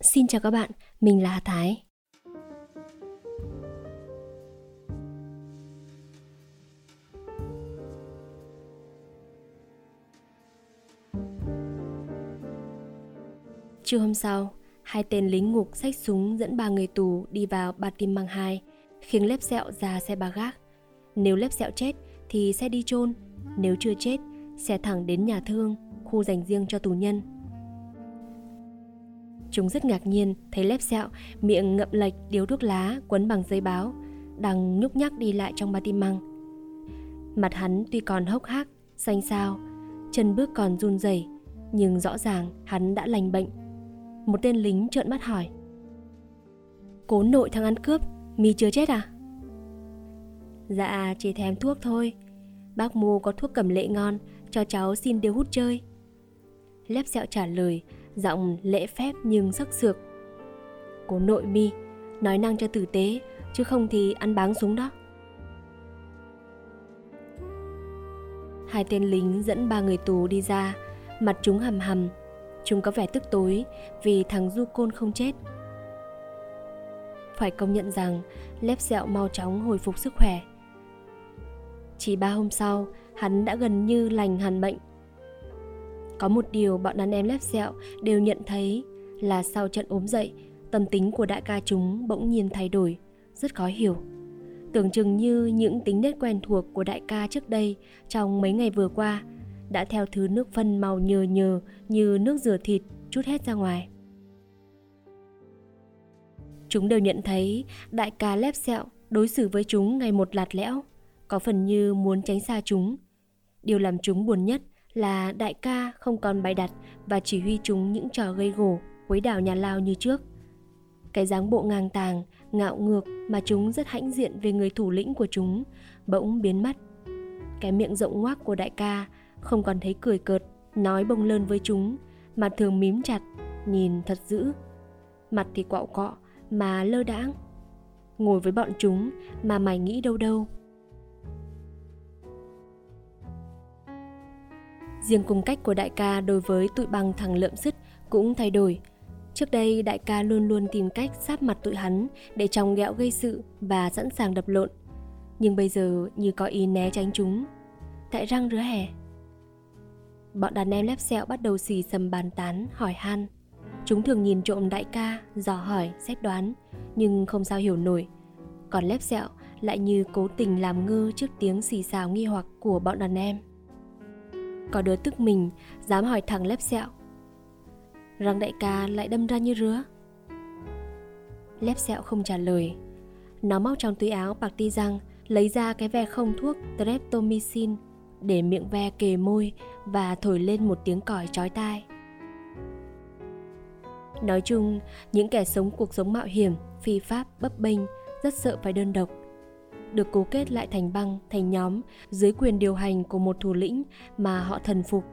Xin chào các bạn, mình là Hà Thái. Trưa hôm sau, hai tên lính ngục xách súng dẫn ba người tù đi vào Ba Tim Mang 2, khiến lép sẹo ra xe ba gác. Nếu lép sẹo chết thì sẽ đi chôn, nếu chưa chết, sẽ thẳng đến nhà thương, khu dành riêng cho tù nhân. Chúng rất ngạc nhiên thấy lép sẹo, miệng ngậm lệch điếu thuốc lá quấn bằng giấy báo, đang nhúc nhắc đi lại trong ba tim măng. Mặt hắn tuy còn hốc hác, xanh xao, chân bước còn run rẩy, nhưng rõ ràng hắn đã lành bệnh. Một tên lính trợn mắt hỏi: "Cố nội thằng ăn cướp, mi chưa chết à?" Dạ, chỉ thèm thuốc thôi. Bác mua có thuốc cầm lệ ngon, cho cháu xin điếu hút chơi. Lép sẹo trả lời, giọng lễ phép nhưng sắc sược. Cố nội mi, nói năng cho tử tế, chứ không thì ăn báng súng đó. Hai tên lính dẫn ba người tù đi ra, mặt chúng hầm hầm. Chúng có vẻ tức tối vì thằng du côn không chết. Phải công nhận rằng lép sẹo mau chóng hồi phục sức khỏe. Chỉ ba hôm sau, hắn đã gần như lành hẳn bệnh có một điều bọn đàn em lép dẹo đều nhận thấy là sau trận ốm dậy, tâm tính của đại ca chúng bỗng nhiên thay đổi, rất khó hiểu. Tưởng chừng như những tính nết quen thuộc của đại ca trước đây trong mấy ngày vừa qua đã theo thứ nước phân màu nhờ nhờ như nước rửa thịt chút hết ra ngoài. Chúng đều nhận thấy đại ca lép sẹo đối xử với chúng ngày một lạt lẽo, có phần như muốn tránh xa chúng. Điều làm chúng buồn nhất là đại ca không còn bày đặt và chỉ huy chúng những trò gây gổ, quấy đảo nhà lao như trước. Cái dáng bộ ngang tàng, ngạo ngược mà chúng rất hãnh diện về người thủ lĩnh của chúng bỗng biến mất. Cái miệng rộng ngoác của đại ca không còn thấy cười cợt, nói bông lơn với chúng, mà thường mím chặt, nhìn thật dữ. Mặt thì quạo cọ mà lơ đãng. Ngồi với bọn chúng mà mày nghĩ đâu đâu Riêng cung cách của đại ca đối với tụi băng thằng lợm sứt cũng thay đổi. Trước đây đại ca luôn luôn tìm cách sát mặt tụi hắn để chồng ghẹo gây sự và sẵn sàng đập lộn. Nhưng bây giờ như có ý né tránh chúng. Tại răng rứa hè. Bọn đàn em lép sẹo bắt đầu xì xầm bàn tán, hỏi han. Chúng thường nhìn trộm đại ca, dò hỏi, xét đoán, nhưng không sao hiểu nổi. Còn lép sẹo lại như cố tình làm ngơ trước tiếng xì xào nghi hoặc của bọn đàn em có đứa tức mình, dám hỏi thẳng lép sẹo. Răng đại ca lại đâm ra như rứa. Lép sẹo không trả lời. Nó móc trong túi áo bạc ti răng, lấy ra cái ve không thuốc streptomycin để miệng ve kề môi và thổi lên một tiếng còi chói tai. Nói chung, những kẻ sống cuộc sống mạo hiểm, phi pháp, bấp bênh, rất sợ phải đơn độc được cố kết lại thành băng, thành nhóm dưới quyền điều hành của một thủ lĩnh mà họ thần phục.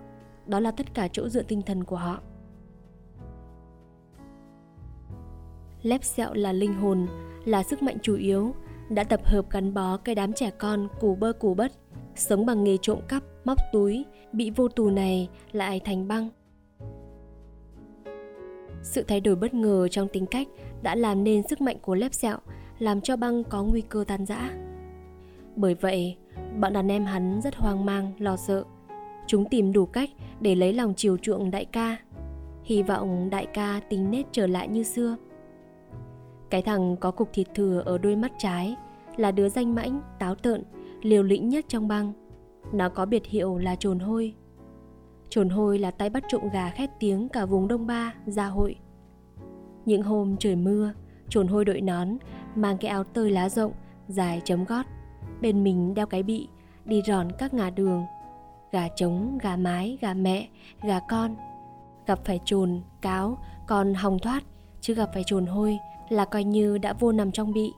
Đó là tất cả chỗ dựa tinh thần của họ. Lép sẹo là linh hồn, là sức mạnh chủ yếu, đã tập hợp gắn bó cái đám trẻ con củ bơ củ bất, sống bằng nghề trộm cắp, móc túi, bị vô tù này lại thành băng. Sự thay đổi bất ngờ trong tính cách đã làm nên sức mạnh của lép sẹo, làm cho băng có nguy cơ tan rã. Bởi vậy, bọn đàn em hắn rất hoang mang, lo sợ. Chúng tìm đủ cách để lấy lòng chiều chuộng đại ca. Hy vọng đại ca tính nết trở lại như xưa. Cái thằng có cục thịt thừa ở đôi mắt trái là đứa danh mãnh, táo tợn, liều lĩnh nhất trong băng. Nó có biệt hiệu là trồn hôi. Trồn hôi là tay bắt trộm gà khét tiếng cả vùng Đông Ba, gia hội. Những hôm trời mưa, trồn hôi đội nón, mang cái áo tơi lá rộng, dài chấm gót bên mình đeo cái bị, đi ròn các ngã đường. Gà trống, gà mái, gà mẹ, gà con. Gặp phải trồn cáo còn hòng thoát, chứ gặp phải trồn hôi là coi như đã vô nằm trong bị.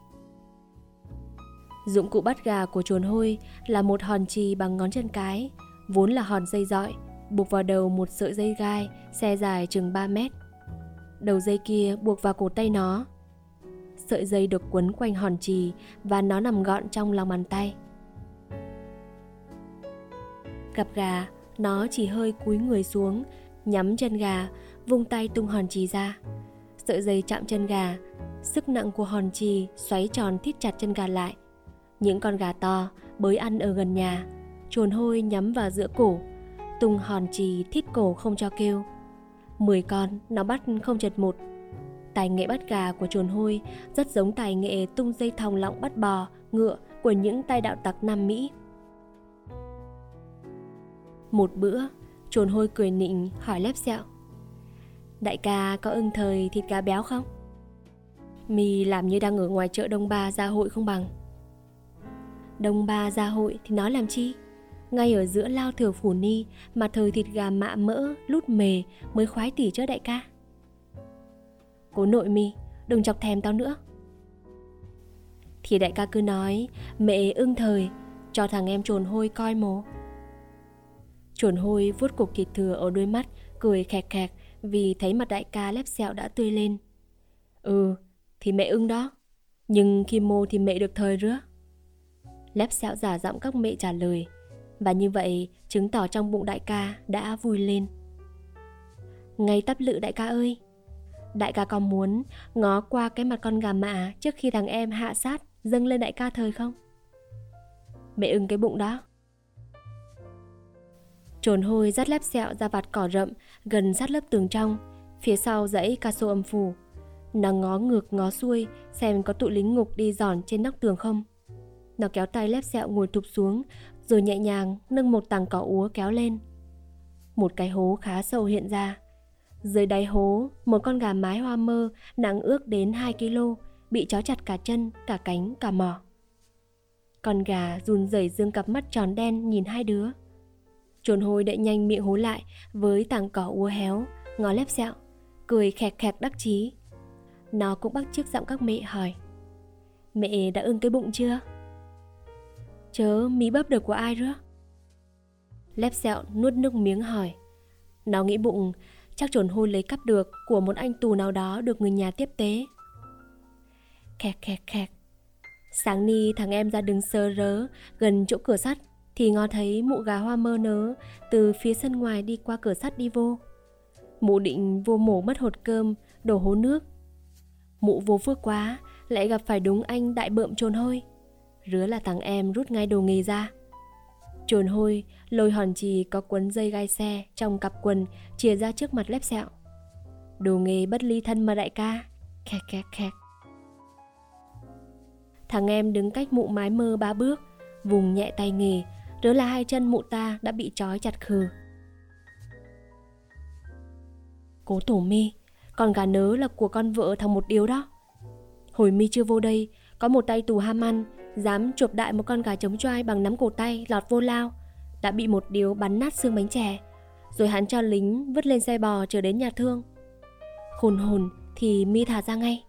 Dụng cụ bắt gà của trồn hôi là một hòn chì bằng ngón chân cái, vốn là hòn dây dọi, buộc vào đầu một sợi dây gai, xe dài chừng 3 mét. Đầu dây kia buộc vào cổ tay nó sợi dây được quấn quanh hòn trì và nó nằm gọn trong lòng bàn tay. Gặp gà, nó chỉ hơi cúi người xuống, nhắm chân gà, vung tay tung hòn trì ra. Sợi dây chạm chân gà, sức nặng của hòn trì xoáy tròn thít chặt chân gà lại. Những con gà to bới ăn ở gần nhà, chuồn hôi nhắm vào giữa cổ, tung hòn trì thít cổ không cho kêu. Mười con nó bắt không chật một. Tài nghệ bắt gà của chuồn hôi rất giống tài nghệ tung dây thòng lọng bắt bò, ngựa của những tay đạo tặc Nam Mỹ. Một bữa, chuồn hôi cười nịnh hỏi lép sẹo. Đại ca có ưng thời thịt gà béo không? Mì làm như đang ở ngoài chợ Đông Ba gia hội không bằng. Đông Ba gia hội thì nói làm chi? Ngay ở giữa lao thừa phủ ni mà thời thịt gà mạ mỡ, lút mề mới khoái tỉ cho đại ca. Cố nội mi, đừng chọc thèm tao nữa. Thì đại ca cứ nói, mẹ ưng thời, cho thằng em trồn hôi coi mồ. Trồn hôi vuốt cục thịt thừa ở đôi mắt, cười khẹt khẹt vì thấy mặt đại ca lép sẹo đã tươi lên. Ừ, thì mẹ ưng đó. Nhưng khi mô thì mẹ được thời rứa. Lép sẹo giả giọng các mẹ trả lời. Và như vậy chứng tỏ trong bụng đại ca đã vui lên. Ngay tắp lự đại ca ơi, Đại ca có muốn ngó qua cái mặt con gà mạ trước khi thằng em hạ sát dâng lên đại ca thời không? Mẹ ưng cái bụng đó. Trồn hôi dắt lép sẹo ra vạt cỏ rậm gần sát lớp tường trong, phía sau dãy ca sô âm phủ. Nó ngó ngược ngó xuôi xem có tụ lính ngục đi giòn trên nóc tường không. Nó kéo tay lép sẹo ngồi thụp xuống rồi nhẹ nhàng nâng một tầng cỏ úa kéo lên. Một cái hố khá sâu hiện ra. Dưới đáy hố, một con gà mái hoa mơ nặng ước đến 2 kg, bị chó chặt cả chân, cả cánh, cả mỏ. Con gà run rẩy dương cặp mắt tròn đen nhìn hai đứa. Trồn hôi đậy nhanh miệng hố lại với tảng cỏ úa héo, ngó lép sẹo, cười khẹt khẹt đắc chí. Nó cũng bắt chước giọng các mẹ hỏi. Mẹ đã ưng cái bụng chưa? Chớ mí bắp được của ai rứa? Lép sẹo nuốt nước miếng hỏi. Nó nghĩ bụng chắc trồn hôi lấy cắp được của một anh tù nào đó được người nhà tiếp tế. Khẹt khẹt khẹt. Sáng ni thằng em ra đứng sơ rớ gần chỗ cửa sắt thì ngó thấy mụ gà hoa mơ nớ từ phía sân ngoài đi qua cửa sắt đi vô. Mụ định vô mổ mất hột cơm, đổ hố nước. Mụ vô phước quá, lại gặp phải đúng anh đại bợm trồn hôi. Rứa là thằng em rút ngay đồ nghề ra. Trồn hôi lôi hòn trì có cuốn dây gai xe trong cặp quần chia ra trước mặt lép sẹo. Đồ nghề bất ly thân mà đại ca. Khẹt khẹt khẹt. Thằng em đứng cách mụ mái mơ ba bước, vùng nhẹ tay nghề, đó là hai chân mụ ta đã bị trói chặt khừ. Cố tổ mi, con gà nớ là của con vợ thằng một điều đó. Hồi mi chưa vô đây, có một tay tù ham ăn, dám chụp đại một con gà trống choai bằng nắm cổ tay lọt vô lao, đã bị một điếu bắn nát xương bánh chè, rồi hắn cho lính vứt lên xe bò chờ đến nhà thương. Khôn hồn thì mi thả ra ngay.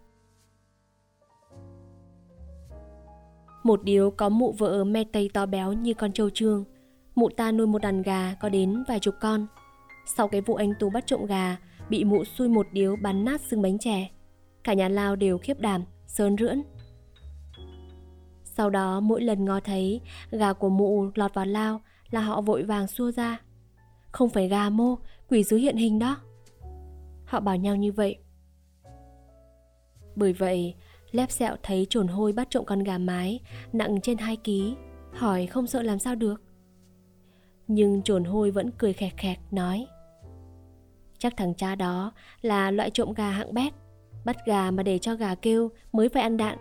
Một điếu có mụ vợ me tây to béo như con trâu trương. Mụ ta nuôi một đàn gà có đến vài chục con. Sau cái vụ anh Tú bắt trộm gà, bị mụ xui một điếu bắn nát xương bánh chè. Cả nhà lao đều khiếp đảm, sơn rưỡn. Sau đó mỗi lần ngó thấy gà của mụ lọt vào lao là họ vội vàng xua ra. Không phải gà mô, quỷ dữ hiện hình đó. Họ bảo nhau như vậy. Bởi vậy, Lép sẹo thấy trồn hôi bắt trộm con gà mái nặng trên 2 ký, hỏi không sợ làm sao được. Nhưng trồn hôi vẫn cười khẹt khẹt nói Chắc thằng cha đó là loại trộm gà hạng bét Bắt gà mà để cho gà kêu mới phải ăn đạn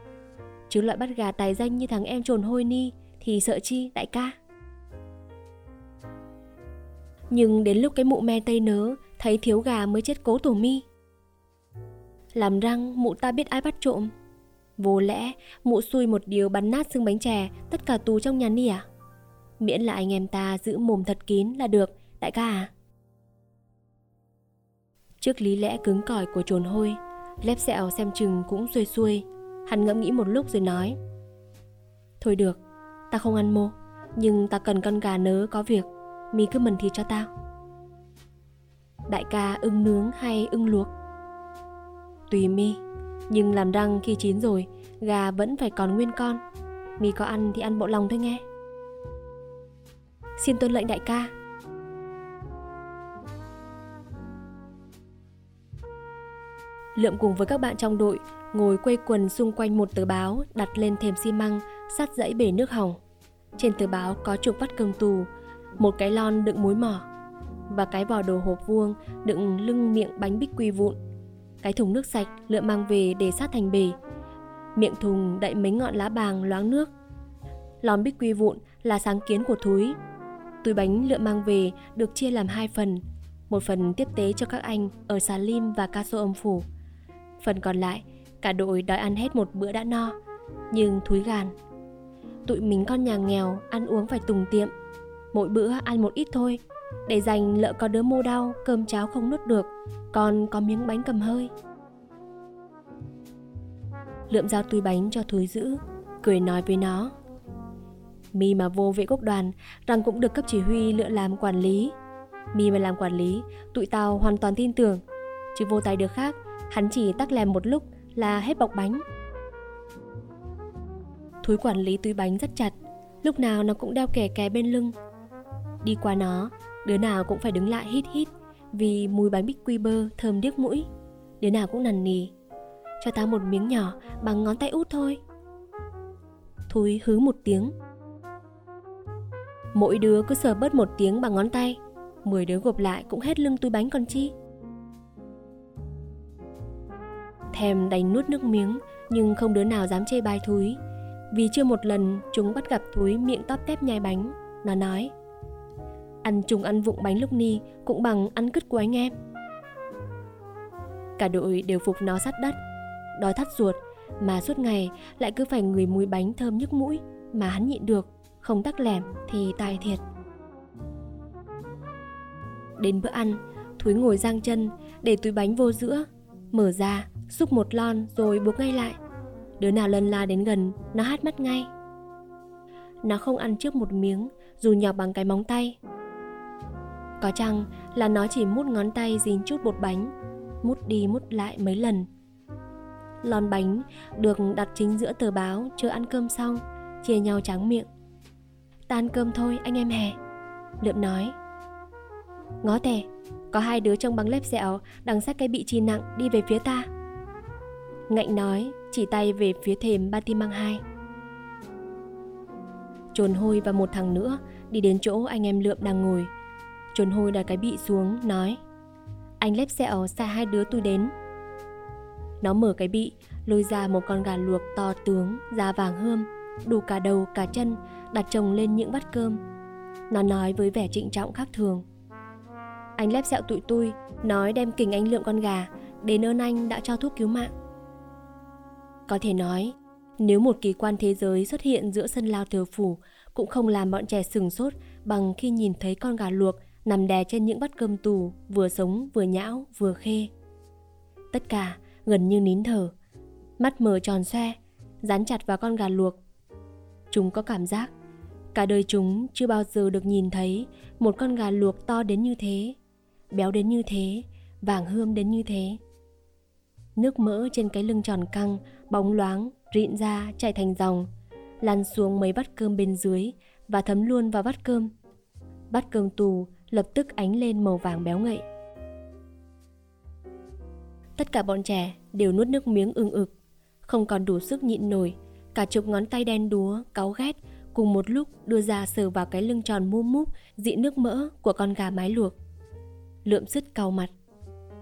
Chứ loại bắt gà tài danh như thằng em trồn hôi ni Thì sợ chi, đại ca? Nhưng đến lúc cái mụ me tây nớ, Thấy thiếu gà mới chết cố tổ mi. Làm răng, mụ ta biết ai bắt trộm. Vô lẽ, mụ xui một điều bắn nát xương bánh chè, Tất cả tù trong nhà ni à? Miễn là anh em ta giữ mồm thật kín là được, Đại ca à? Trước lý lẽ cứng cỏi của trồn hôi, Lép sẹo xem chừng cũng xuôi xuôi. Hắn ngẫm nghĩ một lúc rồi nói. Thôi được, Ta không ăn mô, Nhưng ta cần con gà nớ có việc, Mi cứ mần thịt cho tao Đại ca ưng nướng hay ưng luộc? Tùy mi, Nhưng làm răng khi chín rồi, Gà vẫn phải còn nguyên con. Mi có ăn thì ăn bộ lòng thôi nghe. Xin tuân lệnh đại ca. Lượm cùng với các bạn trong đội ngồi quây quần xung quanh một tờ báo đặt lên thềm xi măng sát dãy bể nước hỏng. Trên tờ báo có chục vắt cơm tù, một cái lon đựng muối mỏ và cái vỏ đồ hộp vuông đựng lưng miệng bánh bích quy vụn. Cái thùng nước sạch lượm mang về để sát thành bể. Miệng thùng đậy mấy ngọn lá bàng loáng nước. Lon bích quy vụn là sáng kiến của Thúi. Túi bánh lượm mang về được chia làm hai phần, một phần tiếp tế cho các anh ở Xà Lim và Ca Sô Âm Phủ. Phần còn lại, cả đội đòi ăn hết một bữa đã no, nhưng Thúi gàn. Tụi mình con nhà nghèo, ăn uống phải tùng tiệm, mỗi bữa ăn một ít thôi, để dành lỡ có đứa mô đau, cơm cháo không nuốt được, còn có miếng bánh cầm hơi. Lượm giao túi bánh cho Thúi giữ, cười nói với nó. Mi mà vô vệ quốc đoàn, rằng cũng được cấp chỉ huy lựa làm quản lý. Mi mà làm quản lý, tụi tao hoàn toàn tin tưởng. Chứ vô tài được khác, hắn chỉ tắc lèm một lúc là hết bọc bánh. Thúi quản lý túi bánh rất chặt, lúc nào nó cũng đeo kẻ kè bên lưng. Đi qua nó, đứa nào cũng phải đứng lại hít hít vì mùi bánh bích quy bơ thơm điếc mũi. Đứa nào cũng nằn nì. Cho tao một miếng nhỏ bằng ngón tay út thôi. Thúi hứ một tiếng Mỗi đứa cứ sờ bớt một tiếng bằng ngón tay Mười đứa gộp lại cũng hết lưng túi bánh còn chi Thèm đành nuốt nước miếng, Nhưng không đứa nào dám chê bai Thúi Vì chưa một lần chúng bắt gặp Thúi miệng tóp tép nhai bánh, Nó nói, Ăn chung ăn vụng bánh lúc ni Cũng bằng ăn cứt của anh em Cả đội đều phục nó sát đất, Đói thắt ruột, Mà suốt ngày lại cứ phải người mùi bánh thơm nhức mũi Mà hắn nhịn được, không tắc lẻm thì tài thiệt. Đến bữa ăn thúi ngồi giang chân để túi bánh vô giữa, mở ra xúc một lon rồi buộc ngay lại. Đứa nào lân la đến gần, nó hát mắt ngay. Nó không ăn trước một miếng, dù nhỏ bằng cái móng tay. Có chăng là nó chỉ mút ngón tay dính chút bột bánh, mút đi mút lại mấy lần. Lon bánh được đặt chính giữa tờ báo chờ ăn cơm xong, chia nhau tráng miệng. Tan cơm thôi, anh em hè. Lượm nói. Ngó tè, Có hai đứa trong băng lép dẹo Đằng sát cái bị trì nặng, đi về phía ta. Ngạnh nói Chỉ tay về phía thềm ba tim mang hai Trồn hôi và một thằng nữa Đi đến chỗ anh em lượm đang ngồi Trồn hôi đặt cái bị xuống Nói Anh lép dẹo xa hai đứa tôi đến Nó mở cái bị Lôi ra một con gà luộc to tướng Da vàng hươm Đủ cả đầu cả chân đặt chồng lên những bát cơm. Nó nói với vẻ trịnh trọng khác thường. Anh lép sẹo tụi tôi, nói đem kình anh lượm con gà, đến ơn anh đã cho thuốc cứu mạng. Có thể nói, nếu một kỳ quan thế giới xuất hiện giữa sân lao thờ phủ cũng không làm bọn trẻ sừng sốt bằng khi nhìn thấy con gà luộc nằm đè trên những bát cơm tù, vừa sống vừa nhão vừa khê. Tất cả gần như nín thở, mắt mở tròn xoe, dán chặt vào con gà luộc. Chúng có cảm giác Cả đời chúng chưa bao giờ được nhìn thấy một con gà luộc to đến như thế, béo đến như thế, vàng hươm đến như thế. Nước mỡ trên cái lưng tròn căng, bóng loáng, rịn ra, chảy thành dòng, lăn xuống mấy bát cơm bên dưới và thấm luôn vào bát cơm. Bát cơm tù lập tức ánh lên màu vàng béo ngậy. Tất cả bọn trẻ đều nuốt nước miếng ưng ực, không còn đủ sức nhịn nổi, cả chục ngón tay đen đúa, cáu ghét cùng một lúc đưa ra sờ vào cái lưng tròn mu múp dị nước mỡ của con gà mái luộc. Lượm sứt cau mặt.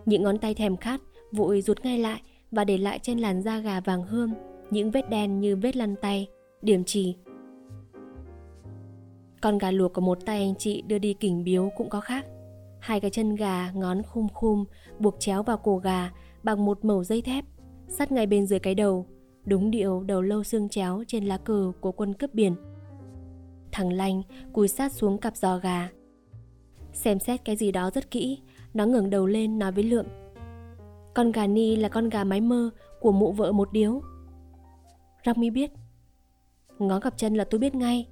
Những ngón tay thèm khát vội rụt ngay lại và để lại trên làn da gà vàng hươm những vết đen như vết lăn tay, điểm chỉ. Con gà luộc của một tay anh chị đưa đi kỉnh biếu cũng có khác. Hai cái chân gà ngón khum khum buộc chéo vào cổ gà bằng một mẩu dây thép, sắt ngay bên dưới cái đầu, đúng điệu đầu lâu xương chéo trên lá cờ của quân cướp biển. Thằng Lanh cúi sát xuống cặp giò gà. Xem xét cái gì đó rất kỹ, nó ngẩng đầu lên nói với Lượm. Con gà Ni là con gà mái mơ của mụ vợ một điếu. Rami mi biết. Ngó cặp chân là tôi biết ngay.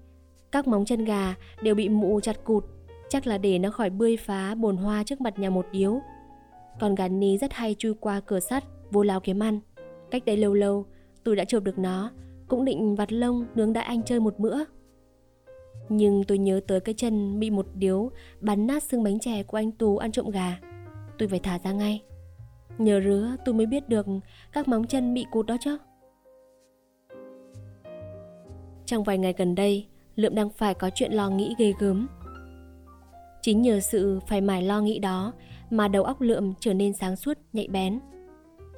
Các móng chân gà đều bị mụ chặt cụt, chắc là để nó khỏi bươi phá bồn hoa trước mặt nhà một điếu. Con gà Ni rất hay chui qua cửa sắt, vô lao kiếm ăn. Cách đây lâu lâu, tôi đã chụp được nó, cũng định vặt lông nướng đại anh chơi một bữa. Nhưng tôi nhớ tới cái chân bị một điếu bắn nát xương bánh chè của anh Tú ăn trộm gà. Tôi phải thả ra ngay. Nhờ rứa tôi mới biết được các móng chân bị cụt đó chứ. Trong vài ngày gần đây, Lượm đang phải có chuyện lo nghĩ ghê gớm. Chính nhờ sự phải mải lo nghĩ đó mà đầu óc Lượm trở nên sáng suốt, nhạy bén.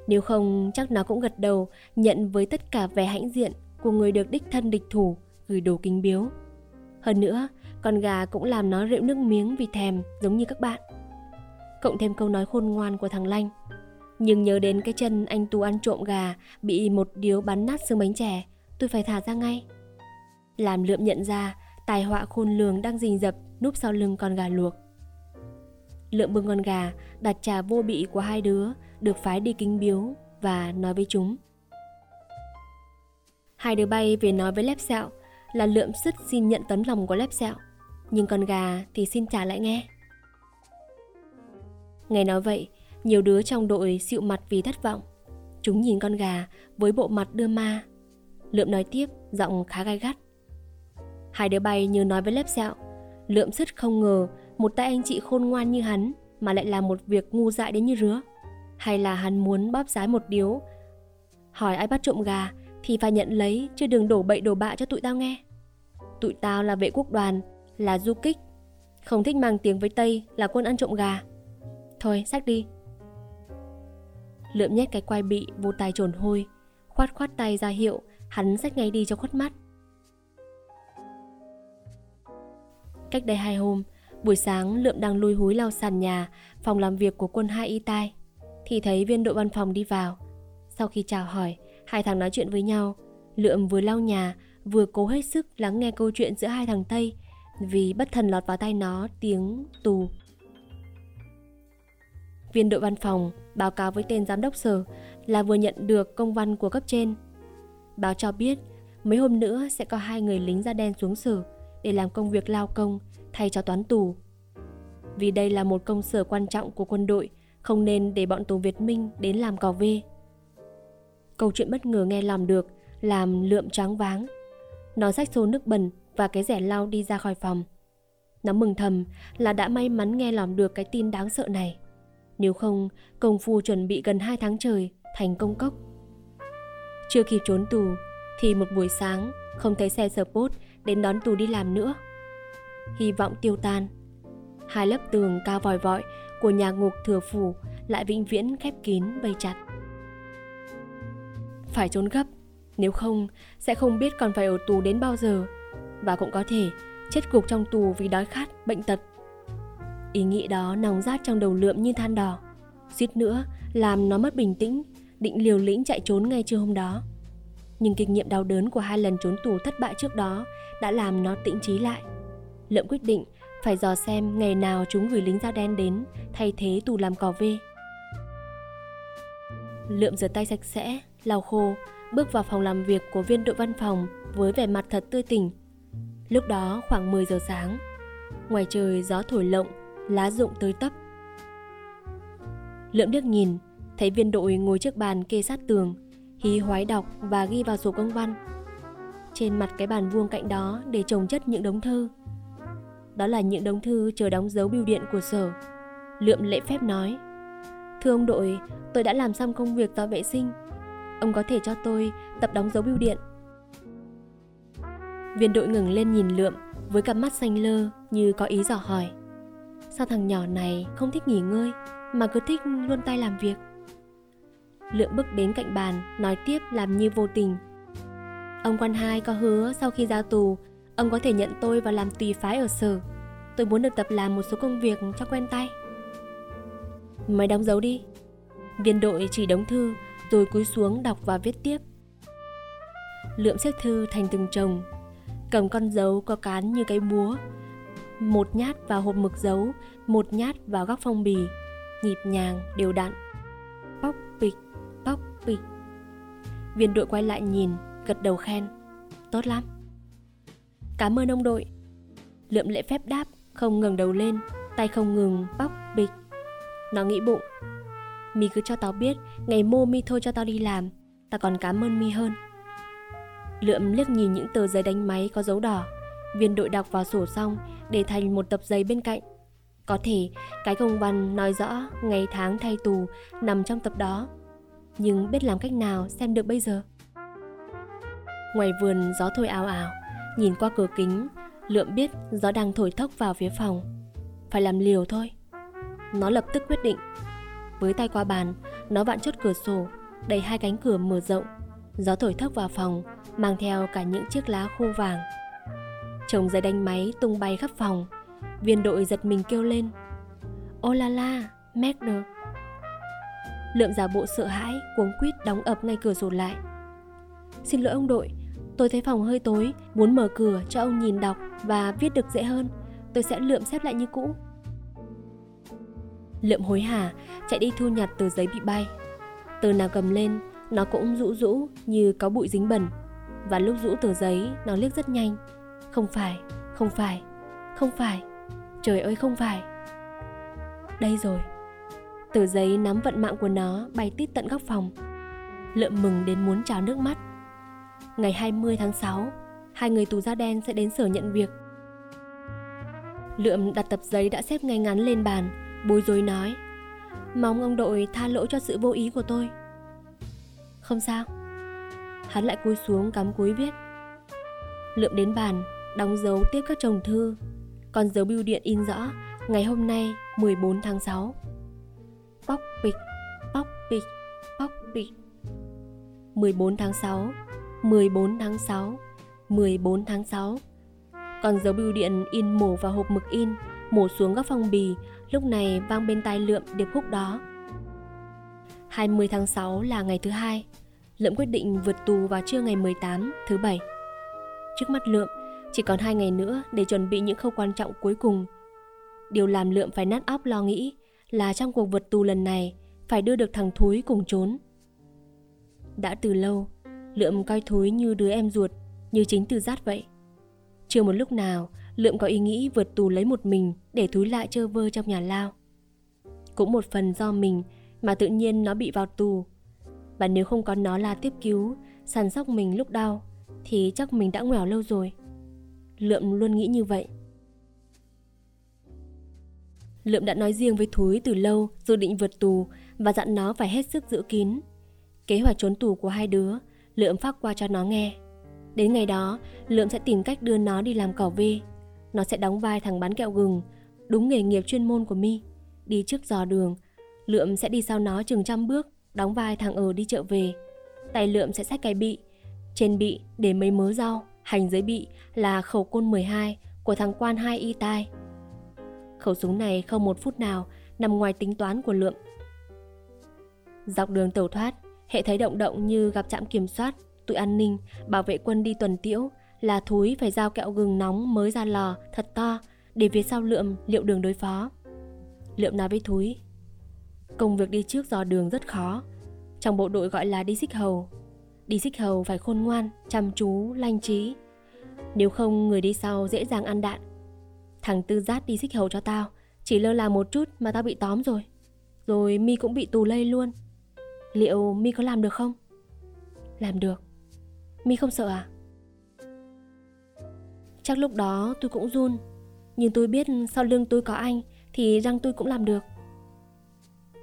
Nếu không chắc nó cũng gật đầu nhận với tất cả vẻ hãnh diện của người được đích thân địch thủ gửi đồ kính biếu. Hơn nữa, con gà cũng làm nó rượu nước miếng vì thèm giống như các bạn. Cộng thêm câu nói khôn ngoan của thằng Lanh. Nhưng nhớ đến cái chân anh Tú ăn trộm gà bị một điếu bắn nát xương bánh chè, tôi phải thả ra ngay. Làm lượm nhận ra tài họa khôn lường đang rình rập núp sau lưng con gà luộc. Lượm bưng con gà, đặt trà vô bị của hai đứa, được phái đi kính biếu và nói với chúng. Hai đứa bay về nói với lép sẹo là lượm sức xin nhận tấm lòng của lép sẹo, nhưng con gà thì xin trả lại nghe. Nghe nói vậy, nhiều đứa trong đội xịu mặt vì thất vọng. Chúng nhìn con gà với bộ mặt đưa ma. Lượm nói tiếp, giọng khá gai gắt. Hai đứa bay như nói với lép sẹo. Lượm sứt không ngờ một tay anh chị khôn ngoan như hắn mà lại làm một việc ngu dại đến như rứa. Hay là hắn muốn bóp rái một điếu. Hỏi ai bắt trộm gà thì phải nhận lấy chứ đừng đổ bậy đổ bạ cho tụi tao nghe. Tụi tao là vệ quốc đoàn, là du kích. Không thích mang tiếng với Tây là quân ăn trộm gà. Thôi, sách đi. Lượm nhét cái quai bị vô tay trồn hôi, khoát khoát tay ra hiệu, hắn xách ngay đi cho khuất mắt. Cách đây hai hôm, buổi sáng Lượm đang lui húi lau sàn nhà, phòng làm việc của quân hai y tai, thì thấy viên đội văn phòng đi vào. Sau khi chào hỏi, hai thằng nói chuyện với nhau. Lượm vừa lau nhà, vừa cố hết sức lắng nghe câu chuyện giữa hai thằng Tây, vì bất thần lọt vào tay nó tiếng tù. Viên đội văn phòng báo cáo với tên giám đốc sở là vừa nhận được công văn của cấp trên. Báo cho biết mấy hôm nữa sẽ có hai người lính da đen xuống sở để làm công việc lao công thay cho toán tù. Vì đây là một công sở quan trọng của quân đội, không nên để bọn tù Việt Minh đến làm cò vê. Câu chuyện bất ngờ nghe lòng được, làm lượm trắng váng. Nó xách xô nước bẩn và cái rẻ lau đi ra khỏi phòng. Nó mừng thầm là đã may mắn nghe lòng được cái tin đáng sợ này. Nếu không, công phu chuẩn bị gần 2 tháng trời thành công cốc. Chưa kịp trốn tù, thì một buổi sáng không thấy xe support đến đón tù đi làm nữa. Hy vọng tiêu tan. Hai lớp tường cao vòi vọi của nhà ngục thừa phủ lại vĩnh viễn khép kín vây chặt. Phải trốn gấp, nếu không sẽ không biết còn phải ở tù đến bao giờ và cũng có thể chết cục trong tù vì đói khát, bệnh tật. Ý nghĩ đó nóng rát trong đầu lượm như than đỏ, suýt nữa làm nó mất bình tĩnh, định liều lĩnh chạy trốn ngay trưa hôm đó. Nhưng kinh nghiệm đau đớn của hai lần trốn tù thất bại trước đó đã làm nó tĩnh trí lại. Lượm quyết định phải dò xem ngày nào chúng gửi lính da đen đến thay thế tù làm cò vê. Lượm rửa tay sạch sẽ, lau khô, bước vào phòng làm việc của viên đội văn phòng với vẻ mặt thật tươi tỉnh. Lúc đó khoảng 10 giờ sáng. Ngoài trời gió thổi lộng, lá rụng tới tấp. Lượm điếc nhìn, thấy viên đội ngồi trước bàn kê sát tường, hí hoái đọc và ghi vào sổ công văn. Trên mặt cái bàn vuông cạnh đó để trồng chất những đống thư. Đó là những đống thư chờ đóng dấu bưu điện của sở. Lượm lễ phép nói, Thưa ông đội, tôi đã làm xong công việc dọn vệ sinh. Ông có thể cho tôi tập đóng dấu bưu điện. Viên đội ngừng lên nhìn Lượm với cặp mắt xanh lơ như có ý dò hỏi. Sao thằng nhỏ này không thích nghỉ ngơi mà cứ thích luôn tay làm việc? Lượng bước đến cạnh bàn, nói tiếp làm như vô tình. Ông quan hai có hứa sau khi ra tù, ông có thể nhận tôi và làm tùy phái ở sở. Tôi muốn được tập làm một số công việc cho quen tay. Mày đóng dấu đi. Viên đội chỉ đóng thư, rồi cúi xuống đọc và viết tiếp. Lượm xếp thư thành từng chồng, cầm con dấu có cán như cái búa, một nhát vào hộp mực dấu, một nhát vào góc phong bì, nhịp nhàng, đều đặn. Bóc bịch, bóc bịch. Viên đội quay lại nhìn, gật đầu khen. Tốt lắm. Cảm ơn ông đội. Lượm lễ phép đáp, không ngừng đầu lên, tay không ngừng bóc bịch. Nó nghĩ bụng. Mi cứ cho tao biết, ngày mô mi thôi cho tao đi làm, tao còn cảm ơn mi hơn. Lượm liếc nhìn những tờ giấy đánh máy có dấu đỏ, viên đội đọc vào sổ xong để thành một tập giấy bên cạnh. Có thể cái công văn nói rõ ngày tháng thay tù nằm trong tập đó. Nhưng biết làm cách nào xem được bây giờ? Ngoài vườn gió thổi ào ào, nhìn qua cửa kính, Lượm biết gió đang thổi thốc vào phía phòng. Phải làm liều thôi. Nó lập tức quyết định. Với tay qua bàn, nó vặn chốt cửa sổ, đẩy hai cánh cửa mở rộng. Gió thổi thốc vào phòng, mang theo cả những chiếc lá khô vàng. Chồng giấy đánh máy tung bay khắp phòng. Viên đội giật mình kêu lên. Ô la la, Magner. Lượm giả bộ sợ hãi, cuống quýt đóng ập ngay cửa sổ lại. Xin lỗi ông đội, tôi thấy phòng hơi tối, muốn mở cửa cho ông nhìn đọc và viết được dễ hơn. Tôi sẽ lượm xếp lại như cũ. Lượm hối hả, chạy đi thu nhặt tờ giấy bị bay. Tờ nào cầm lên, nó cũng rũ rũ như có bụi dính bẩn. Và lúc rũ tờ giấy, nó liếc rất nhanh. Không phải, không phải, không phải. Trời ơi không phải. Đây rồi. Tờ giấy nắm vận mạng của nó bay tít tận góc phòng. Lượm mừng đến muốn trào nước mắt. Ngày 20 tháng 6, hai người tù da đen sẽ đến sở nhận việc. Lượm đặt tập giấy đã xếp ngay ngắn lên bàn, bối rối nói Mong ông đội tha lỗi cho sự vô ý của tôi Không sao Hắn lại cúi xuống cắm cúi viết Lượm đến bàn Đóng dấu tiếp các chồng thư. Còn dấu bưu điện in rõ, Ngày hôm nay 14 tháng 6 Bóc bịch Bóc bịch Bóc bịch. 14 tháng 6 14 tháng 6 14 tháng 6 Còn dấu bưu điện in mổ vào hộp mực in, Mổ xuống góc phong bì, Lúc này vang bên tai Lượm điệp khúc đó. 20 tháng 6 là ngày thứ hai. Lượm quyết định vượt tù vào trưa ngày 18 thứ bảy. Trước mắt Lượm chỉ còn hai ngày nữa để chuẩn bị những khâu quan trọng cuối cùng Điều làm Lượm phải nát óc lo nghĩ là trong cuộc vượt tù lần này phải đưa được thằng Thúi cùng trốn Đã từ lâu, Lượm coi Thúi như đứa em ruột, như chính từ giác vậy Chưa một lúc nào Lượm có ý nghĩ vượt tù lấy một mình để thúi lại chơ vơ trong nhà lao. Cũng một phần do mình mà tự nhiên nó bị vào tù. Và nếu không có nó là tiếp cứu, săn sóc mình lúc đau, thì chắc mình đã nghèo lâu rồi. Lượm luôn nghĩ như vậy. Lượm đã nói riêng với Thúi từ lâu dự định vượt tù và dặn nó phải hết sức giữ kín. Kế hoạch trốn tù của hai đứa, Lượm phát qua cho nó nghe. Đến ngày đó, Lượm sẽ tìm cách đưa nó đi làm cỏ vê. nó sẽ đóng vai thằng bán kẹo gừng, đúng nghề nghiệp chuyên môn của mi. Đi trước dò đường, Lượm sẽ đi sau nó chừng trăm bước, đóng vai thằng ở đi chợ về. Tay Lượm sẽ xách cái bị, trên bị để mấy mớ rau, hành giới bị là khẩu côn 12 của thằng quan hai y tai. Khẩu súng này không một phút nào nằm ngoài tính toán của Lượm. Dọc đường tẩu thoát, hệ thấy động động như gặp trạm kiểm soát, tụi an ninh, bảo vệ quân đi tuần tiễu, là thúi phải giao kẹo gừng nóng mới ra lò thật to để phía sau lượm liệu đường đối phó. Lượm nói với thúi, công việc đi trước dò đường rất khó, trong bộ đội gọi là đi xích hầu. Đi xích hầu phải khôn ngoan, chăm chú, lanh trí. Nếu không người đi sau dễ dàng ăn đạn. Thằng Tư Giác đi xích hầu cho tao, chỉ lơ là một chút mà tao bị tóm rồi. Rồi mi cũng bị tù lây luôn. Liệu mi có làm được không? Làm được. Mi không sợ à? Chắc lúc đó tôi cũng run Nhưng tôi biết sau lưng tôi có anh Thì răng tôi cũng làm được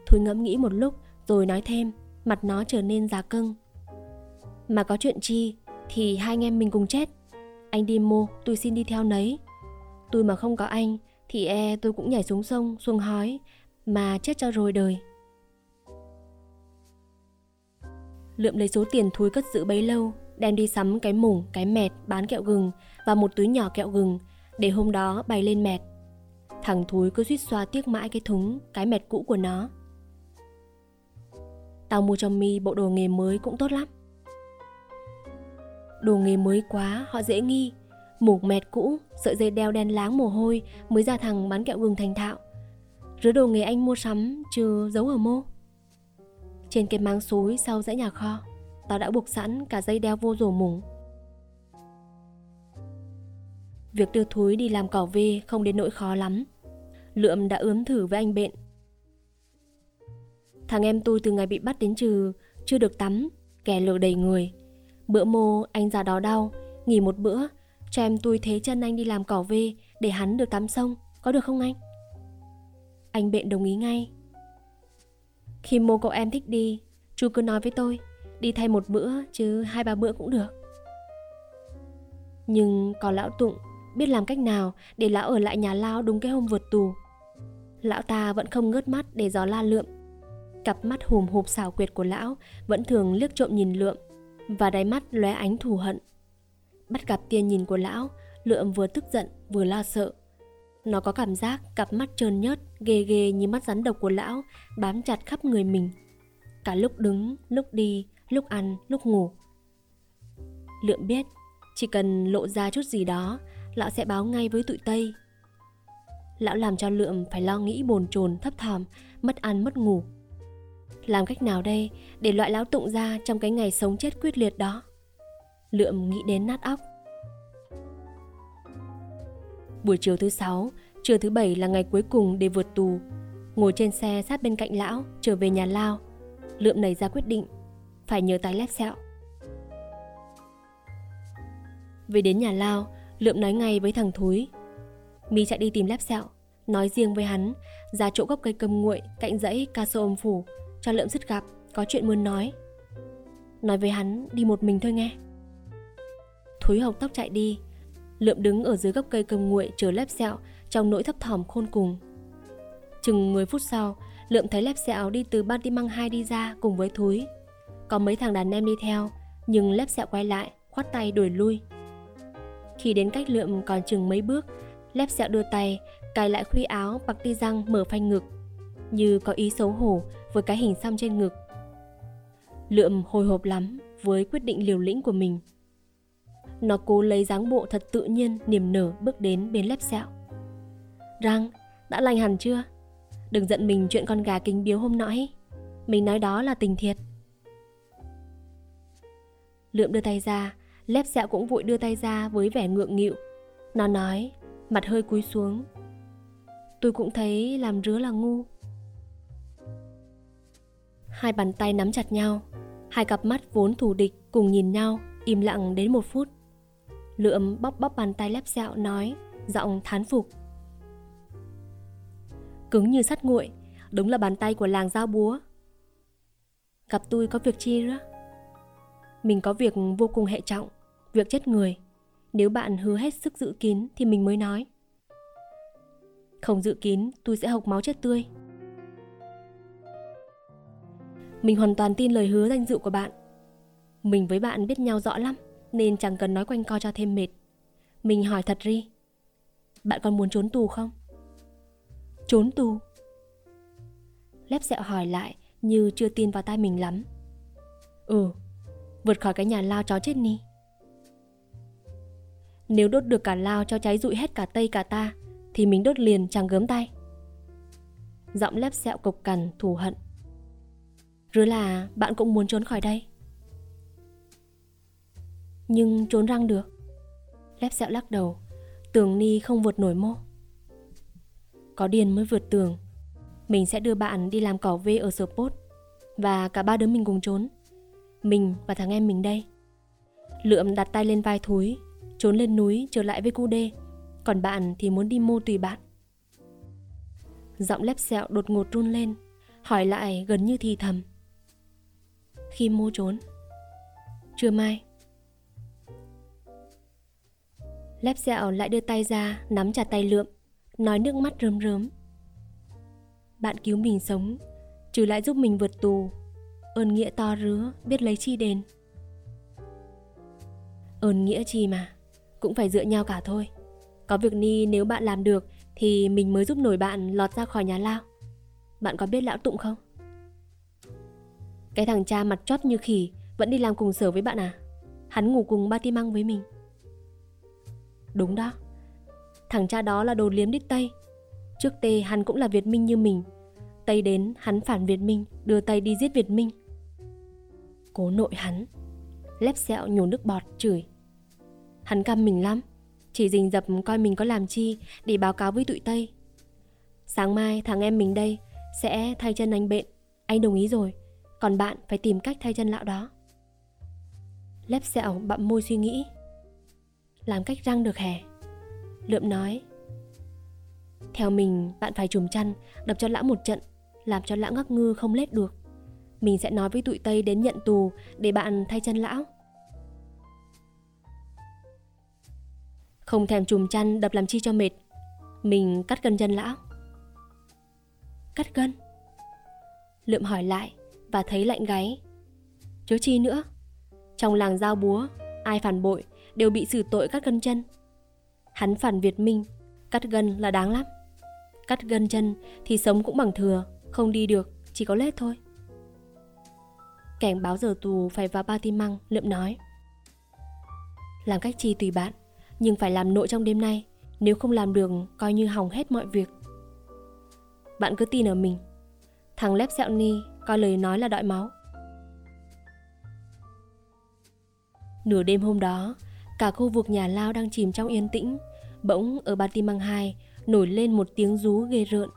Thôi ngẫm nghĩ một lúc Rồi nói thêm Mặt nó trở nên già cưng mà có chuyện chi Thì hai anh em mình cùng chết Anh đi mô tôi xin đi theo nấy Tôi mà không có anh Thì e tôi cũng nhảy xuống sông xuống hói Mà chết cho rồi đời Lượm lấy số tiền thúi cất giữ bấy lâu đem đi sắm cái mủng, cái mẹt, bán kẹo gừng và một túi nhỏ kẹo gừng để hôm đó bày lên mẹt. Thằng thúi cứ suýt xoa tiếc mãi cái thúng, cái mẹt cũ của nó. Tao mua cho mi bộ đồ nghề mới cũng tốt lắm. Đồ nghề mới quá, họ dễ nghi. Mủng mẹt cũ, sợi dây đeo đen láng mồ hôi mới ra thằng bán kẹo gừng thành thạo. Rứa đồ nghề anh mua sắm chưa giấu ở mô. Trên cái máng xối sau dãy nhà kho Tao đã buộc sẵn cả dây đeo vô rổ mủng Việc đưa Thúi đi làm cỏ về không đến nỗi khó lắm Lượm đã ướm thử với anh bệnh Thằng em tôi từ ngày bị bắt đến trừ Chưa được tắm Kẻ lở đầy người Bữa mô, anh ra đó đau. Nghỉ một bữa, Cho em tôi thế chân anh đi làm cỏ về, Để hắn được tắm sông. Có được không anh? Anh bệnh đồng ý ngay. Khi mô cậu em thích đi, Chú cứ nói với tôi. Đi thay một bữa, chứ hai ba bữa cũng được. Nhưng có lão Tụng, biết làm cách nào để lão ở lại nhà Lao đúng cái hôm vượt tù. Lão ta vẫn không ngớt mắt để gió la lượm. Cặp mắt hùm hụp xảo quyệt của lão vẫn thường liếc trộm nhìn lượm và đáy mắt lóe ánh thù hận. Bắt gặp tia nhìn của lão, lượm vừa tức giận vừa lo sợ. Nó có cảm giác cặp mắt trơn nhớt, ghê ghê như mắt rắn độc của lão bám chặt khắp người mình. Cả lúc đứng, lúc đi, lúc ăn, lúc ngủ. Lượm biết, chỉ cần lộ ra chút gì đó lão sẽ báo ngay với tụi Tây. Lão làm cho Lượm phải lo nghĩ bồn chồn thấp thỏm, mất ăn mất ngủ. Làm cách nào đây để loại lão tụng ra trong cái ngày sống chết quyết liệt đó? Lượm nghĩ đến nát óc. Buổi chiều thứ sáu, trưa thứ bảy là ngày cuối cùng để vượt tù. Ngồi trên xe sát bên cạnh lão, trở về nhà Lao. Lượm nảy ra quyết định, phải nhờ tái lép sẹo. Về đến nhà Lao, Lượm nói ngay với thằng Thúi Mi chạy đi tìm lép sẹo Nói riêng với hắn Ra chỗ gốc cây cầm nguội cạnh dãy ca sô âm phủ cho Lượm dứt gặp Có chuyện muốn nói. Nói với hắn đi một mình thôi nghe. Thúi hộc tóc chạy đi Lượm đứng ở dưới gốc cây cầm nguội chờ lép sẹo Trong nỗi thấp thỏm khôn cùng. Chừng 10 phút sau Lượm thấy lép sẹo đi từ ban măng hai đi ra cùng với Thúi. Có mấy thằng đàn em đi theo Nhưng lép sẹo quay lại Khoát tay đuổi lui. Khi đến cách lượm còn chừng mấy bước, lép sẹo đưa tay, cài lại khuy áo bạc ti răng mở phanh ngực, như có ý xấu hổ với cái hình xăm trên ngực. Lượm hồi hộp lắm với quyết định liều lĩnh của mình. Nó cố lấy dáng bộ thật tự nhiên, niềm nở bước đến bên lép sẹo. Răng, đã lành hẳn chưa? Đừng giận mình chuyện con gà kính biếu hôm nãy. Mình nói đó là tình thiệt. Lượm đưa tay ra, Lép sẹo cũng vội đưa tay ra với vẻ ngượng nghịu. Nó nói, mặt hơi cúi xuống. Tôi cũng thấy làm rứa là ngu. Hai bàn tay nắm chặt nhau, hai cặp mắt vốn thù địch cùng nhìn nhau, im lặng đến một phút. Lượm bóp bóp bàn tay lép sẹo nói, giọng thán phục. Cứng như sắt nguội, đúng là bàn tay của làng giao búa. Gặp tôi có việc chi nữa? Mình có việc vô cùng hệ trọng việc chết người nếu bạn hứa hết sức giữ kín thì mình mới nói không giữ kín tôi sẽ hộc máu chết tươi mình hoàn toàn tin lời hứa danh dự của bạn. Mình với bạn biết nhau rõ lắm, nên chẳng cần nói quanh co cho thêm mệt. Mình hỏi thật ri, bạn còn muốn trốn tù không? Trốn tù? Lép sẹo hỏi lại như chưa tin vào tai mình lắm. Ừ vượt khỏi cái nhà lao chó chết ni. Nếu đốt được cả lao cho cháy rụi hết cả tây cả ta, Thì mình đốt liền chẳng gớm tay Giọng lép sẹo cục cằn thù hận. Rứa là bạn cũng muốn trốn khỏi đây. Nhưng trốn răng được. Lép sẹo lắc đầu. Tường ni không vượt nổi mô. Có điền mới vượt tường Mình sẽ đưa bạn đi làm cỏ vê ở sở post Và cả ba đứa mình cùng trốn. Mình và thằng em mình đây. Lượm đặt tay lên vai thúi, trốn lên núi trở lại với cu đê. Còn bạn thì muốn đi mô tùy bạn. Giọng lép sẹo đột ngột run lên, hỏi lại gần như thì thầm khi mô trốn Trưa mai lép dẹo lại đưa tay ra, nắm chặt tay lượm, nói nước mắt rớm rớm bạn cứu mình sống, trừ lại giúp mình vượt tù, ơn nghĩa to rứa, biết lấy chi đền ơn nghĩa chi mà, cũng phải dựa nhau cả thôi. Có việc ni nếu bạn làm được, thì mình mới giúp nổi bạn lọt ra khỏi nhà lao. Bạn có biết lão Tụng không? Cái thằng cha mặt chót như khỉ vẫn đi làm cùng sở với bạn à? Hắn ngủ cùng ba ti măng với mình. Đúng đó. Thằng cha đó là đồ liếm đít Tây. Trước tê hắn cũng là Việt Minh như mình. Tây đến hắn phản Việt Minh, đưa Tây đi giết Việt Minh. Cố nội hắn. Lép sẹo nhổ nước bọt chửi. Hắn căm mình lắm Chỉ rình dập coi mình có làm chi Để báo cáo với tụi Tây Sáng mai thằng em mình đây Sẽ thay chân anh bệnh Anh đồng ý rồi còn bạn phải tìm cách thay chân lão đó Lép sẹo bặm môi suy nghĩ Làm cách răng được hè Lượm nói Theo mình, bạn phải chùm chăn, đập cho lão một trận, làm cho lão ngắc ngư không lết được. Mình sẽ nói với tụi Tây đến nhận tù để bạn thay chân lão. Không thèm chùm chăn đập làm chi cho mệt. Mình cắt gân chân lão. Cắt gân? Lượm hỏi lại và thấy lạnh gáy. Chớ chi nữa. Trong làng giao búa, ai phản bội đều bị xử tội cắt gân chân. Hắn phản Việt Minh, cắt gân là đáng lắm. Cắt gân chân thì sống cũng bằng thừa, không đi được, chỉ có lết thôi. Cảnh báo giờ tù phải vào ba tim măng, lượm nói. Làm cách chi tùy bạn, nhưng phải làm nội trong đêm nay, nếu không làm được coi như hỏng hết mọi việc. Bạn cứ tin ở mình. Thằng Lép Sẹo Ni coi lời nói là đọi máu. Nửa đêm hôm đó, cả khu vực nhà lao đang chìm trong yên tĩnh. Bỗng ở Ba Tim Măng 2 nổi lên một tiếng rú ghê rợn.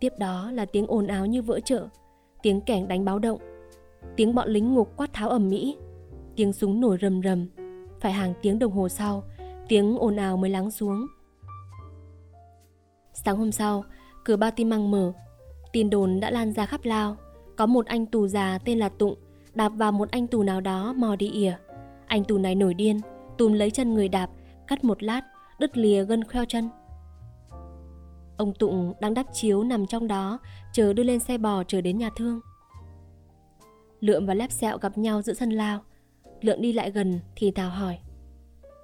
Tiếp đó là tiếng ồn áo như vỡ chợ, tiếng kẻng đánh báo động, tiếng bọn lính ngục quát tháo ầm mỹ, tiếng súng nổi rầm rầm. Phải hàng tiếng đồng hồ sau, tiếng ồn ào mới lắng xuống. Sáng hôm sau, cửa Ba Tim Măng mở, tin đồn đã lan ra khắp lao. Có một anh tù già tên là Tụng đạp vào một anh tù nào đó mò đi ỉa. Anh tù này nổi điên, tùm lấy chân người đạp, cắt một lát, đứt lìa gân khoeo chân. Ông Tụng đang đắp chiếu nằm trong đó, chờ đưa lên xe bò chờ đến nhà thương. Lượm và Lép Sẹo gặp nhau giữa sân lao. Lượm đi lại gần thì Thảo hỏi.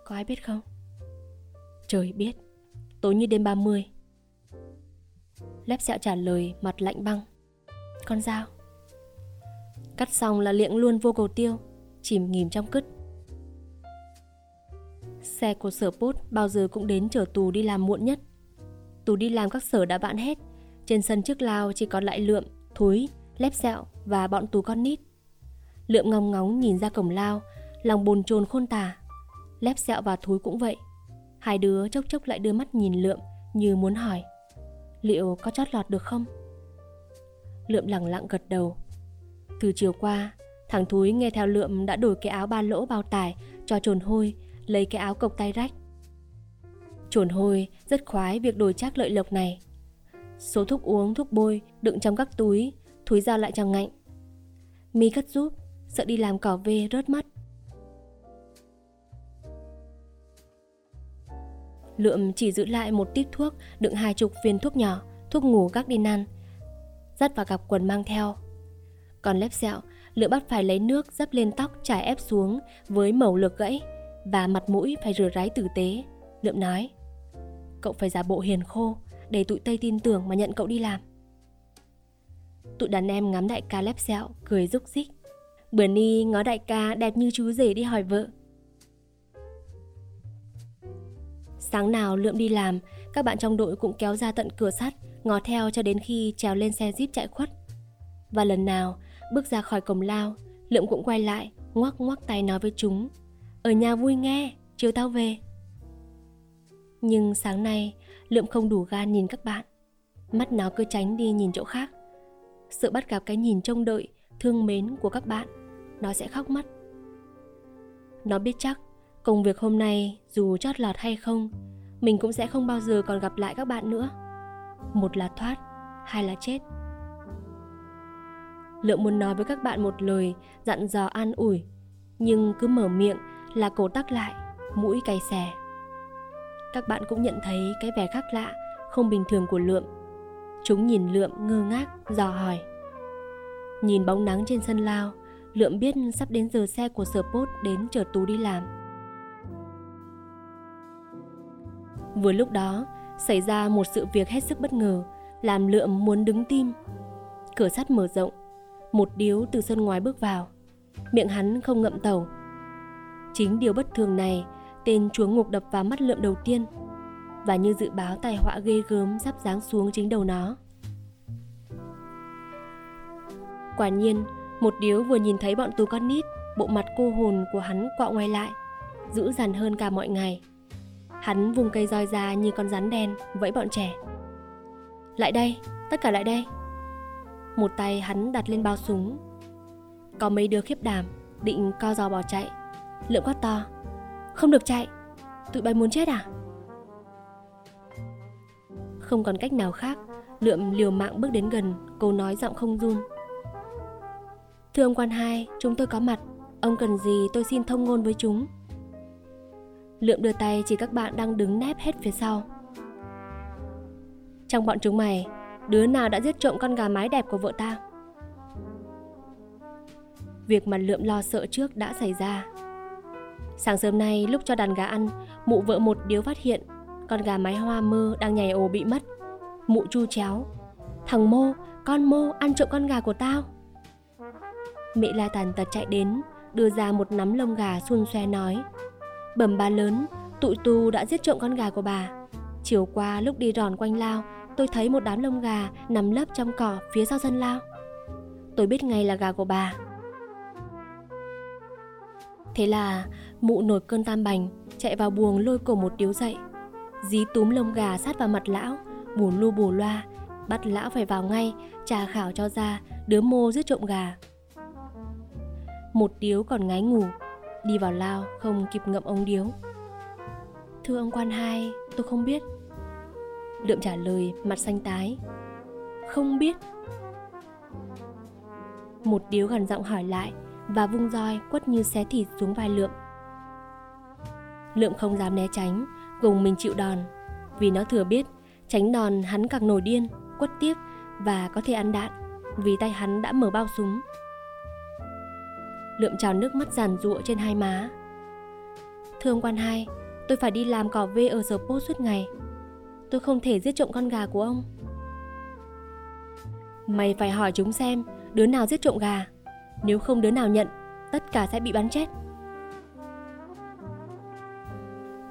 Có ai biết không? Trời biết. Tối như đêm 30. Lép Sẹo trả lời mặt lạnh băng. Con dao. Cắt xong là liệng luôn vô cầu tiêu, chìm nghỉm trong cứt. Xe của sở post bao giờ cũng đến chở tù đi làm muộn nhất. Tù đi làm các sở đã bạn hết. Trên sân trước lao chỉ còn lại lượm, thúi, lép sẹo và bọn tù con nít. Lượm ngóng ngóng nhìn ra cổng lao, lòng bồn chồn khôn tả. Lép sẹo và thúi cũng vậy. Hai đứa chốc chốc lại đưa mắt nhìn lượm như muốn hỏi. Liệu có chót lọt được không? Lượm lặng lặng gật đầu. Từ chiều qua, thằng thúi nghe theo lượm đã đổi cái áo ba lỗ bao tải cho trồn hôi lấy cái áo cộc tay rách. Trồn hôi rất khoái việc đổi trác lợi lộc này. Số thuốc uống, thuốc bôi đựng trong các túi, thúi giao lại cho ngạnh. Mi cất giúp, sợ đi làm cỏ về rớt mất. Lượm chỉ giữ lại một tít thuốc đựng hai chục viên thuốc nhỏ, thuốc ngủ các đi năn. Dắt vào cặp quần mang theo. Còn lép sẹo, lượm bắt phải lấy nước dấp lên tóc trải ép xuống với mẩu lược gãy và mặt mũi phải rửa ráy tử tế. Lượm nói, cậu phải giả bộ hiền khô để tụi Tây tin tưởng mà nhận cậu đi làm. Tụi đàn em ngắm đại ca lép sẹo, cười rúc rích. Bữa ni ngó đại ca đẹp như chú rể đi hỏi vợ. Sáng nào lượm đi làm, các bạn trong đội cũng kéo ra tận cửa sắt, ngó theo cho đến khi trèo lên xe jeep chạy khuất. Và lần nào bước ra khỏi cổng lao, lượm cũng quay lại, ngoắc ngoắc tay nói với chúng ở nhà vui nghe, chiều tao về. Nhưng sáng nay, Lượm không đủ gan nhìn các bạn. Mắt nó cứ tránh đi nhìn chỗ khác. Sợ bắt gặp cái nhìn trông đợi, thương mến của các bạn, nó sẽ khóc mất. Nó biết chắc, công việc hôm nay dù chót lọt hay không, mình cũng sẽ không bao giờ còn gặp lại các bạn nữa. Một là thoát, hai là chết. Lượm muốn nói với các bạn một lời dặn dò an ủi, nhưng cứ mở miệng là cổ tắc lại, mũi cay xè. Các bạn cũng nhận thấy cái vẻ khác lạ, không bình thường của Lượm. Chúng nhìn Lượm ngơ ngác, dò hỏi. Nhìn bóng nắng trên sân lao, Lượm biết sắp đến giờ xe của sở Bốt đến chở Tú đi làm. Vừa lúc đó, xảy ra một sự việc hết sức bất ngờ, làm Lượm muốn đứng tim. Cửa sắt mở rộng, một điếu từ sân ngoài bước vào. Miệng hắn không ngậm tàu, Chính điều bất thường này, tên chúa ngục đập vào mắt lượm đầu tiên và như dự báo tai họa ghê gớm sắp giáng xuống chính đầu nó. Quả nhiên, một điếu vừa nhìn thấy bọn tù con nít, bộ mặt cô hồn của hắn quạo ngoay lại, dữ dằn hơn cả mọi ngày. Hắn vùng cây roi ra như con rắn đen, vẫy bọn trẻ. Lại đây, tất cả lại đây. Một tay hắn đặt lên bao súng. Có mấy đứa khiếp đảm, định co giò bỏ chạy, Lượm quát to Không được chạy Tụi bay muốn chết à Không còn cách nào khác, Lượm liều mạng bước đến gần, cô nói giọng không run. Thưa ông quan hai, chúng tôi có mặt, ông cần gì tôi xin thông ngôn với chúng. Lượm đưa tay chỉ các bạn đang đứng nép hết phía sau. Trong bọn chúng mày, đứa nào đã giết trộm con gà mái đẹp của vợ ta? Việc mà Lượm lo sợ trước đã xảy ra. Sáng sớm nay lúc cho đàn gà ăn, mụ vợ một điếu phát hiện con gà mái hoa mơ đang nhảy ồ bị mất. Mụ chu chéo. Thằng Mô, con Mô ăn trộm con gà của tao. Mẹ la tàn tật chạy đến, đưa ra một nắm lông gà xun xoe nói. Bẩm bà lớn, tụi tu đã giết trộm con gà của bà. Chiều qua lúc đi ròn quanh lao, tôi thấy một đám lông gà nằm lấp trong cỏ phía sau sân lao. Tôi biết ngay là gà của bà. Thế là mụ nổi cơn tam bành, chạy vào buồng lôi cổ một điếu dậy. Dí túm lông gà sát vào mặt lão, bù lu bù loa, bắt lão phải vào ngay, trà khảo cho ra đứa mô giết trộm gà. Một điếu còn ngái ngủ, đi vào lao không kịp ngậm ông điếu. Thưa ông quan hai, tôi không biết. Lượm trả lời mặt xanh tái. Không biết. Một điếu gần giọng hỏi lại và vung roi quất như xé thịt xuống vai Lượm. Lượm không dám né tránh, gồng mình chịu đòn, vì nó thừa biết tránh đòn hắn càng nổi điên, quất tiếp và có thể ăn đạn, vì tay hắn đã mở bao súng. Lượm trào nước mắt giàn rụa trên hai má. Thưa ông quan hai, tôi phải đi làm cỏ vê ở sở post suốt ngày. Tôi không thể giết trộm con gà của ông. Mày phải hỏi chúng xem đứa nào giết trộm gà. Nếu không đứa nào nhận, tất cả sẽ bị bắn chết.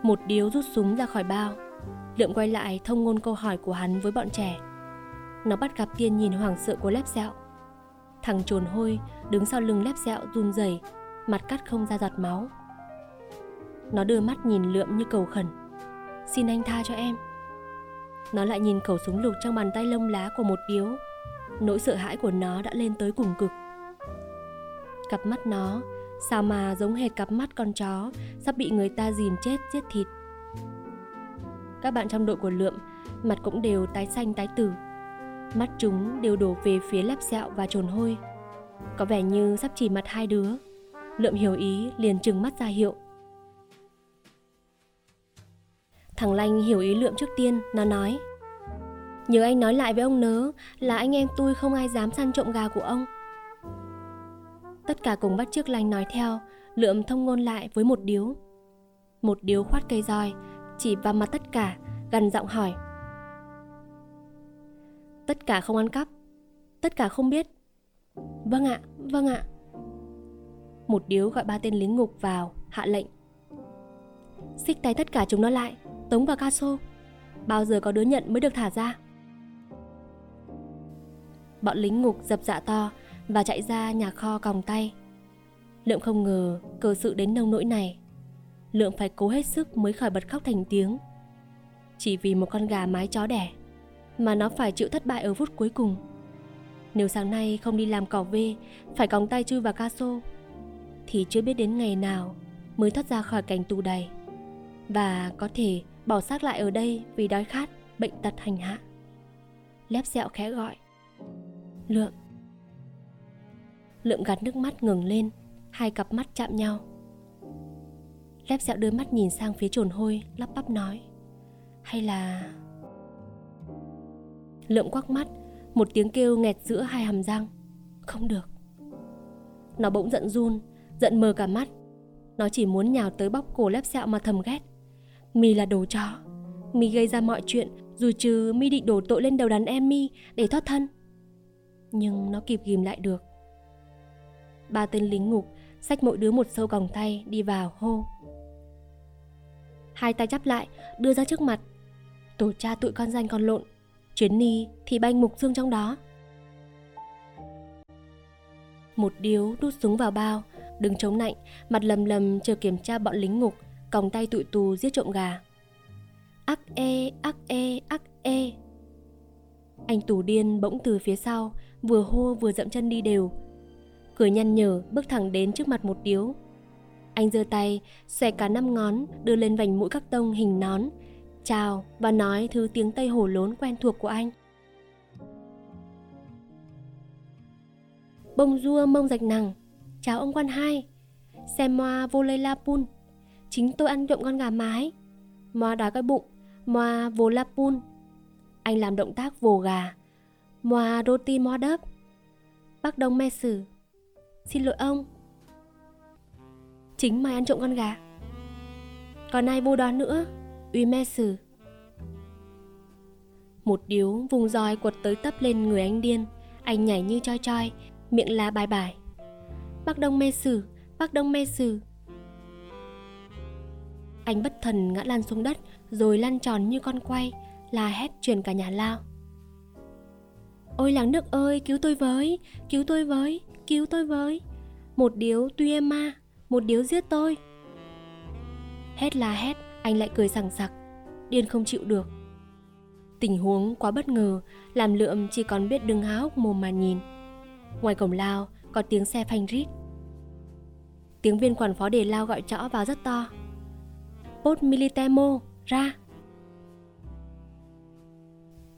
Một điếu rút súng ra khỏi bao. Lượm quay lại thông ngôn câu hỏi của hắn với bọn trẻ. Nó bắt gặp tiên nhìn hoảng sợ của lép dẹo. Thằng trồn hôi đứng sau lưng lép dẹo run rẩy, mặt cắt không ra giọt máu. Nó đưa mắt nhìn lượm như cầu khẩn. Xin anh tha cho em. Nó lại nhìn khẩu súng lục trong bàn tay lông lá của một điếu. Nỗi sợ hãi của nó đã lên tới cùng cực. Cặp mắt nó, sao mà giống hệt cặp mắt con chó, sắp bị người ta dìm chết, giết thịt. Các bạn trong đội của Lượm, mặt cũng đều tái xanh, tái tử. Mắt chúng đều đổ về phía lép sẹo và trồn hôi. Có vẻ như sắp chỉ mặt hai đứa. Lượm hiểu ý, liền trừng mắt ra hiệu. Thằng Lanh hiểu ý Lượm trước tiên, nó nói Nhớ anh nói lại với ông nớ là anh em tôi không ai dám săn trộm gà của ông Tất cả cùng bắt chiếc lanh nói theo, lượm thông ngôn lại với một điếu. Một điếu khoát cây roi, chỉ vào mặt tất cả, gần giọng hỏi. Tất cả không ăn cắp, tất cả không biết. Vâng ạ, vâng ạ. Một điếu gọi ba tên lính ngục vào, hạ lệnh. Xích tay tất cả chúng nó lại, tống và Caso. Bao giờ có đứa nhận mới được thả ra. Bọn lính ngục dập dạ to, và chạy ra nhà kho còng tay. Lượng không ngờ cờ sự đến nông nỗi này. Lượng phải cố hết sức mới khỏi bật khóc thành tiếng. Chỉ vì một con gà mái chó đẻ mà nó phải chịu thất bại ở phút cuối cùng. Nếu sáng nay không đi làm cỏ vê, phải còng tay chui vào ca sô, thì chưa biết đến ngày nào mới thoát ra khỏi cảnh tù đầy. Và có thể bỏ xác lại ở đây vì đói khát, bệnh tật hành hạ. Lép sẹo khẽ gọi. Lượng, Lượm gạt nước mắt ngừng lên Hai cặp mắt chạm nhau Lép dẹo đưa mắt nhìn sang phía trồn hôi Lắp bắp nói Hay là... Lượm quắc mắt Một tiếng kêu nghẹt giữa hai hàm răng Không được Nó bỗng giận run Giận mờ cả mắt Nó chỉ muốn nhào tới bóc cổ lép sẹo mà thầm ghét Mi là đồ chó. Mi gây ra mọi chuyện, Dù trừ Mi định đổ tội lên đầu đàn em Mi Để thoát thân. Nhưng nó kịp ghim lại được. Ba tên lính ngục xách mỗi đứa một sâu còng tay đi vào hô. Hai tay chắp lại, đưa ra trước mặt. Tổ cha tụi con danh con lộn, chuyến ni thì banh mục xương trong đó. Một điếu đút súng vào bao, đứng chống nạnh, mặt lầm lầm chờ kiểm tra bọn lính ngục còng tay tụi tù giết trộm gà. Ắc e ắc e ắc e. Anh tù điên bỗng từ phía sau vừa hô vừa dậm chân đi đều. Cười nhăn nhở bước thẳng đến trước mặt một điếu. Anh giơ tay, xòe cả năm ngón, đưa lên vành mũi các tông hình nón, chào và nói thứ tiếng Tây hổ lốn quen thuộc của anh. Bông dua mông rạch nằng, chào ông quan hai, xem moa vô lây la pun, chính tôi ăn trộm con gà mái, moa đói cái bụng, moa vô la pun. Anh làm động tác vồ gà, moa roti moa đớp. Bác Đông me xử, xin lỗi ông. Chính mày ăn trộm con gà. Còn ai vô đó nữa, uy me xử, Một điếu vùng roi quật tới tấp lên người anh điên Anh nhảy như choi choi Miệng la bài bài Bác Đông me xử, Bác Đông me xử. Anh bất thần ngã lăn xuống đất Rồi lăn tròn như con quay La hét truyền cả nhà lao Ôi làng nước ơi cứu tôi với Cứu tôi với Cứu tôi với Một điếu tuy em ma Một điếu giết tôi Hét la hét Anh lại cười sằng sặc Điên không chịu được Tình huống quá bất ngờ, làm lượm chỉ còn biết đứng há hốc mồm mà nhìn. Ngoài cổng lao, có tiếng xe phanh rít. Tiếng viên quản phó đề lao gọi trõ vào rất to. Post Militemo, ra!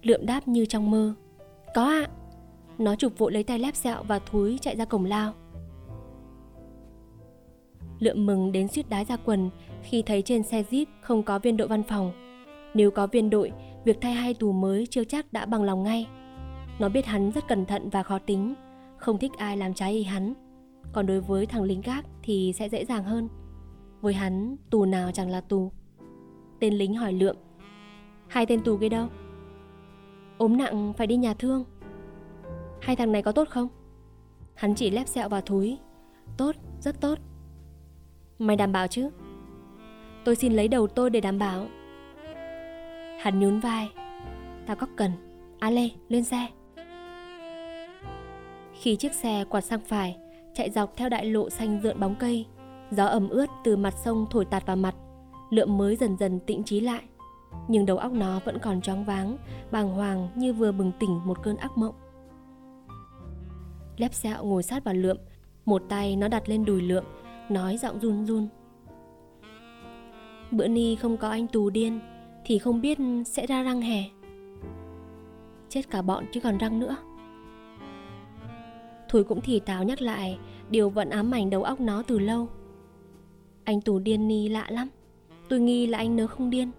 Lượm đáp như trong mơ. Có ạ! À. Nó chụp vội lấy tay lép sẹo và thúi chạy ra cổng lao. Lượm mừng đến suýt đái ra quần khi thấy trên xe jeep không có viên đội văn phòng. Nếu có viên đội việc thay hai tù mới chưa chắc đã bằng lòng ngay. Nó biết hắn rất cẩn thận và khó tính, không thích ai làm trái ý hắn. Còn đối với thằng lính gác thì sẽ dễ dàng hơn. Với hắn, tù nào chẳng là tù. Tên lính hỏi lượm. Hai tên tù kia đâu? Ốm nặng phải đi nhà thương. Hai thằng này có tốt không? Hắn chỉ lép sẹo vào thúi. Tốt, rất tốt. Mày đảm bảo chứ? Tôi xin lấy đầu tôi để đảm bảo Hắn nhún vai Tao có cần A Lê lên xe Khi chiếc xe quạt sang phải Chạy dọc theo đại lộ xanh rượn bóng cây Gió ẩm ướt từ mặt sông thổi tạt vào mặt, Lượm mới dần dần tĩnh trí lại. Nhưng đầu óc nó vẫn còn choáng váng, Bàng hoàng như vừa bừng tỉnh một cơn ác mộng. Lép xẹo ngồi sát vào lượm, Một tay nó đặt lên đùi lượm, Nói giọng run run. Bữa ni không có anh tù điên, thì không biết sẽ ra răng hè. Chết cả bọn chứ còn răng nữa. Thùi cũng thì táo nhắc lại, điều vẫn ám ảnh đầu óc nó từ lâu anh tù điên ni lạ lắm. Tôi nghi là anh nớ không điên.